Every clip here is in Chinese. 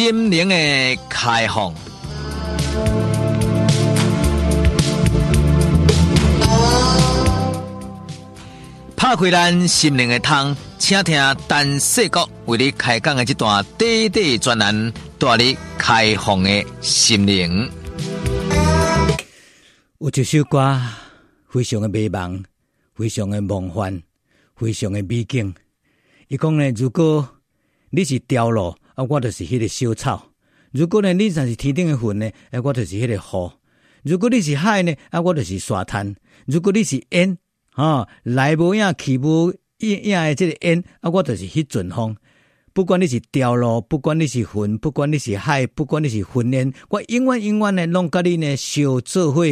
心灵的开放，拍开咱心灵的窗，请听陈世国为你开讲的这段短短专栏，带你开放的心灵。有一首歌，非常的美梦，非常的梦幻，非常的美景。伊讲呢，如果你是朝露，啊，我就是迄个小草；如果呢，你若是天顶的云呢，啊，我就是迄个雨；如果你是海呢，啊，我就是沙滩；如果你是烟，哈，来无影去无影影的这个烟，啊，我就是迄阵风。不管你是朝露，不管你是云，不管你是海，不管你是云烟，我永远永远呢，拢甲你呢，相做伙。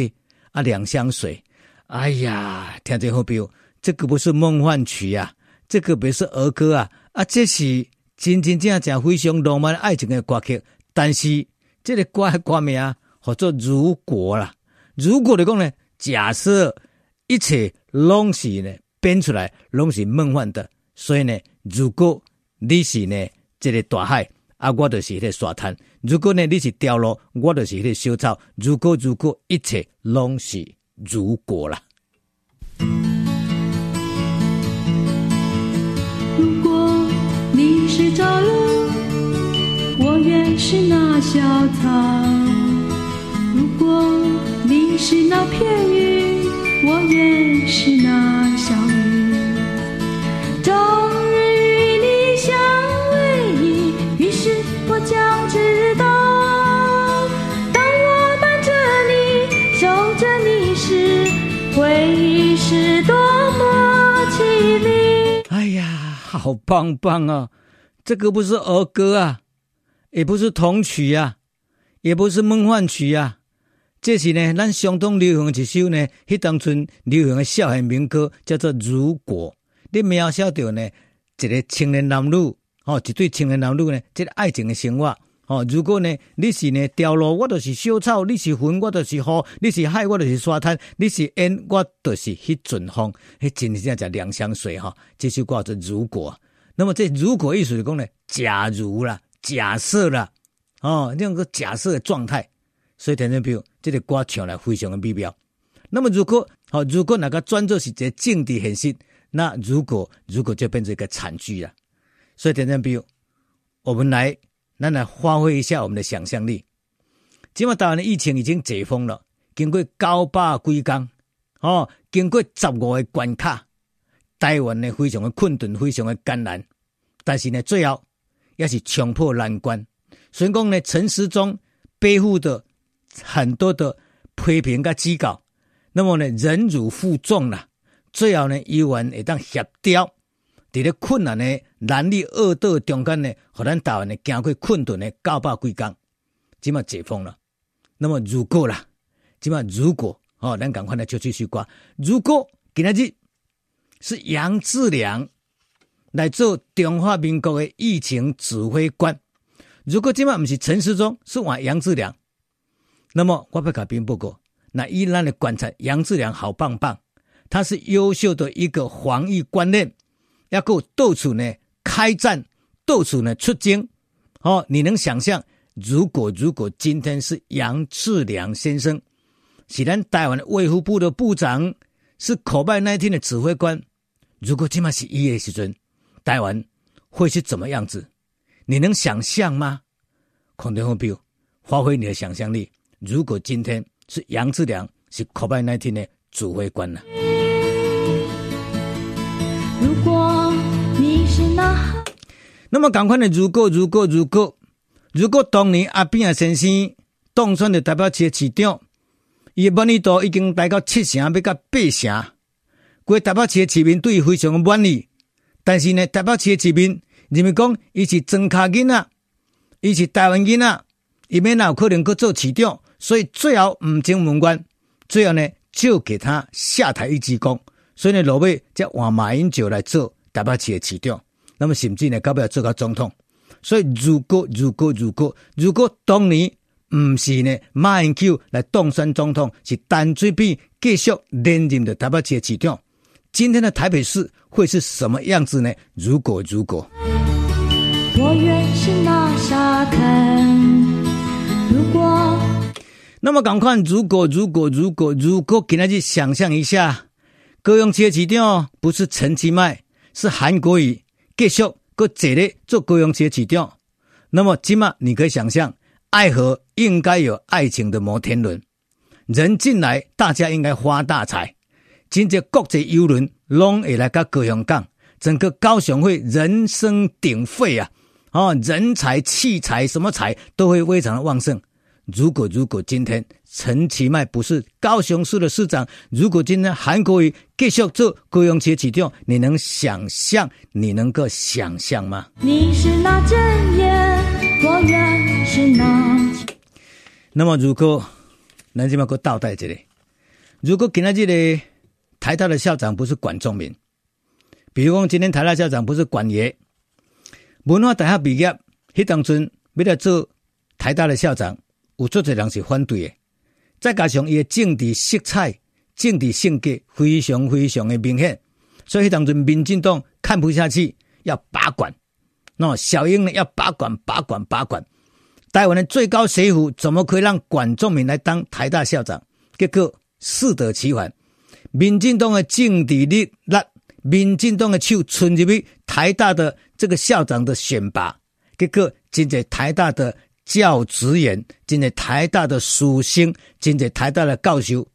啊，两相随，哎呀，听这好标，这个不是梦幻曲，啊，这个不是儿歌啊，啊，这是真真正正非常浪漫爱情的歌曲。但是这个歌的歌名叫做《如果》啦，如果来讲呢，假设一切拢是呢编出来，拢是梦幻的，所以呢，如果你是呢这个大海，啊，我就是迄个沙滩。如果呢，你是朝露，我就是迄个小草。如果如果一切拢是如果啦。小草；如果你是那片云，我愿是那小雨。终日与你相偎依，于是我将知道。当我伴着你，守着你时，回忆是多么凄厉！哎呀，好棒棒啊！这个不是儿歌啊，也不是童曲啊，也不是梦幻曲啊，这是呢，咱相当流行的一首呢，迄当阵流行的校园民歌，叫做《如果》。你描写到呢，一个青年男女，哦，一对青年男女呢，这个爱情的生活。哦，如果呢，你是呢朝露，我就是小草；你是云，我就是雨；你是海，我就是沙滩；你是烟，我就是迄阵风。迄真正叫两相随哈。这首歌叫做如果。那么这如果意思是讲呢，假如啦，假设啦，哦，那个假设的状态。所以听众朋友，这个歌唱来非常的美妙。那么如果好，如果哪个专做是这政治现实，那如果如果就变成一个惨剧了。所以听众朋友，我们来。咱来发挥一下我们的想象力。今嘛台湾的疫情已经解封了，经过九百几天，哦，经过十五个关卡，台湾呢非常的困顿，非常的艰难。但是呢，最后也是冲破难关。所以讲呢，陈时中背负的很多的批评跟指教，那么呢，忍辱负重了，最后呢，依然会当协调。伫咧困难的男女恶斗中间呢，互咱台湾呢经过困顿的九百几天，即嘛解封了。那么如果啦，即嘛如果哦，咱赶快来就继续挂。如果今仔日是杨志良来做中华民国的疫情指挥官，如果今晚不是陈时中，是换杨志良，那么我要甲兵报告，那依然的观察，杨志良好棒棒，他是优秀的一个防疫观念。要够到处呢开战，到处呢出征，哦，你能想象，如果如果今天是杨志良先生，是咱台湾的卫福部的部长，是 COVID-19 的指挥官，如果今晚是伊的时阵，台湾会是怎么样子？你能想象吗？空天红标，发挥你的想象力。如果今天是杨志良是 COVID-19 的指挥官呢？如果你是。那那么赶快的，如果如果如果如果当年阿扁先生当选的台北市市长，伊满意度已经达到七成，要到八成，规台北市的市民对伊非常的满意。但是呢，台北市的市民认为讲，伊是庄脚囡仔，伊是台湾囡仔，伊免哪有可能去做市长，所以最后唔进门关，最后呢就给他下台一鞠躬。所以呢，落尾才换马英九来做台北市的市长。那么甚至呢，搞不了做个总统。所以如果如果如果如果当年唔是呢，马英九来当选总统，是陈水扁继续连任的台北市的市长，今天的台北市会是什么样子呢？如果如果，我愿是那沙滩。如果，那么赶快，如果如果如果如果，给大家想象一下，高雄市市长不是陈其迈，是韩国语，继续搁坐咧做高雄市市长。那么今嘛，你可以想象，爱河应该有爱情的摩天轮，人进来，大家应该发大财。今这国际邮轮拢会来到高雄港，整个高雄会人声鼎沸啊！哦，人才、器材什么财都会非常的旺盛。如果如果今天陈其迈不是高雄市的市长，如果今天韩国瑜继续做高雄市市长，你能想象？你能够想象吗？你是那真言，我愿是那。那么如果咱这边个倒带这里，如果今天这里。台大的校长不是管仲明，比如讲今天台大校长不是管爷，文化大学毕业，迄当阵为了做台大的校长，有足侪人是反对的，再加上伊的政治色彩、政治性格非常非常的明显，所以迄当阵民进党看不下去，要拔管，那小英呢要拔管、拔管、拔管，台湾的最高学府怎么可以让管仲明来当台大校长？结果适得其反。民进党的政治力量，民进党的手伸入去台大的这个校长的选拔，结果真济台大的教职员，真济台大的书生，真济台大的教授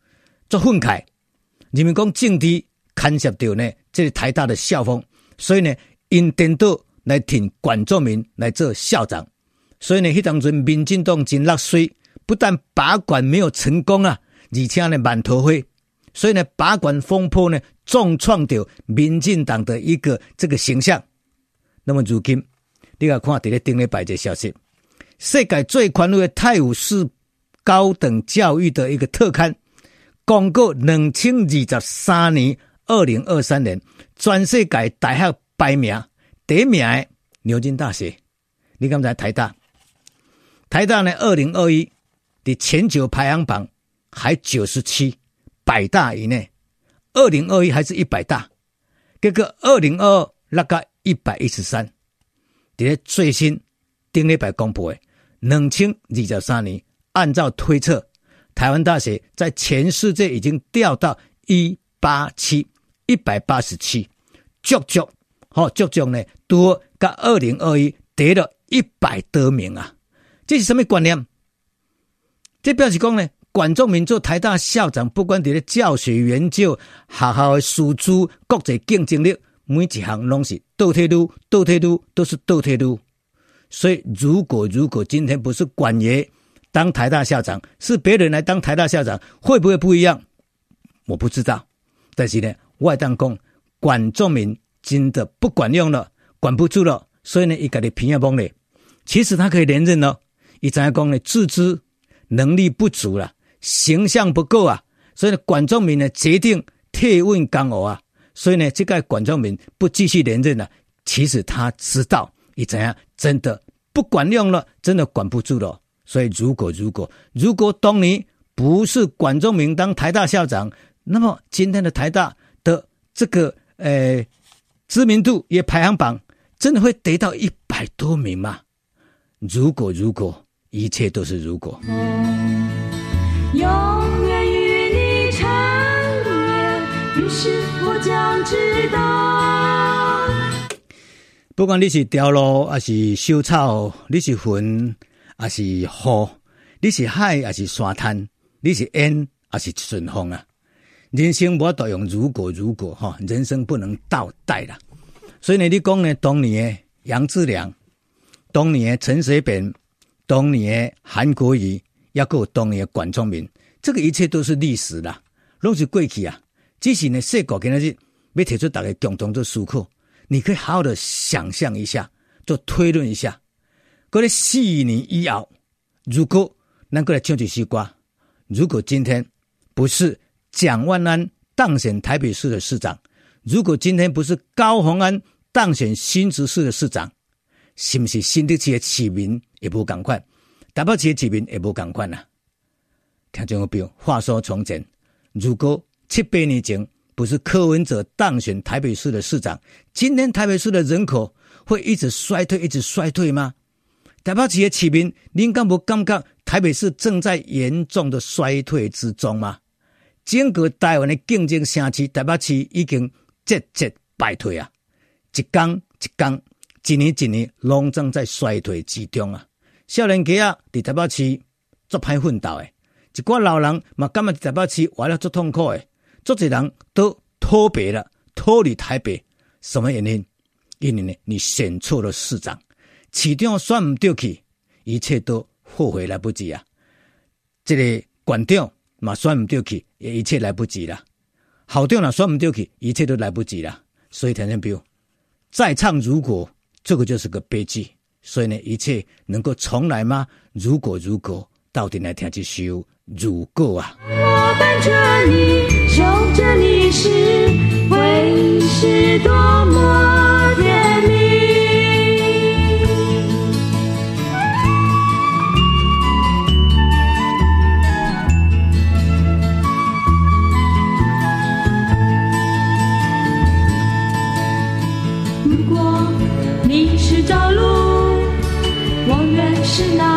做愤慨，人民讲政治牵涉到呢，这是台大的校风，所以呢，因颠倒来挺管仲明来做校长，所以呢，迄当阵民进党真落水，不但拔管没有成功啊，而且呢，满头灰。所以呢，把管风波呢，重创掉民进党的一个这个形象。那么如今，你要看这个顶礼拜这消息，世界最权威的泰晤士高等教育的一个特刊，公告两千二十三年二零二三年全世界大学排名第一名的牛津大学。你刚才台大，台大呢，二零二一的全球排行榜还九十七。百大以内，二零二一还是一百大，这个二零二二那个一百一十三，在最新顶礼拜公布的两千二十三年，按照推测，台湾大学在全世界已经掉到一八七一百八十七，足足好足足呢多个二零二一跌了一百多名啊！这是什么观念？这表示讲呢？管仲明做台大校长，不管在教学研究、学校的师资、国际竞争力，每一项拢是倒退噜，倒退噜，都是倒退噜。所以，如果如果今天不是管爷当台大校长，是别人来当台大校长，会不会不一样？我不知道。但是呢，外当讲管仲明真的不管用了，管不住了，所以呢，伊家己偏要崩咧。其实他可以连任了，伊怎样讲呢？自知能力不足了。形象不够啊，所以呢，管仲明呢决定退温江湖啊，所以呢，这个管仲明不继续连任了。其实他知道你怎样，真的不管用了，真的管不住了。所以如果如果如果当年不是管仲明当台大校长，那么今天的台大的这个呃知名度也排行榜真的会得到一百多名吗？如果如果一切都是如果。永远与你缠绵，于是我将知道。不管你是掉落还是修草，你是云还是雨，你是海还是沙滩，你是烟还是顺风啊？人生我都用如果如果哈，人生不能倒带了。所以呢，你讲呢，当年的杨志良，当年陈水扁，当年韩国瑜。要够当年的管仲明，这个一切都是历史啦，拢是过去啊。只是呢，世界今日要提出大家共同做思考，你可以好好的想象一下，做推论一下。过了四年以后，如果能够来唱这首歌，如果今天不是蒋万安当选台北市的市长，如果今天不是高虹安当选新竹市的市长，是不是新竹市的市民也不赶快？台北市的市民也无共款啊。听众朋友，话说从前，如果七八年前不是柯文哲当选台北市的市长，今天台北市的人口会一直衰退，一直衰退吗？台北市的市民，您敢无感觉台北市正在严重的衰退之中吗？整个台湾的竞争城市，台北市已经节节败退啊！一天一天，一年一年，拢正在衰退之中啊！少年家啊，伫台北市做歹奋斗诶，一寡老人嘛，感觉台北市活了足痛苦诶，做侪人都脱别了，脱离台北，什么原因？因为呢，你选错了市长，市长选唔对去，一切都后悔来不及啊！这个馆长嘛选唔对去，也一切来不及了。校长啦选唔对去，一切都来不及了。所以，田中彪再唱如果，这个就是个悲剧。所以呢，一切能够重来吗？如果如果，到底来听这首如果啊。是那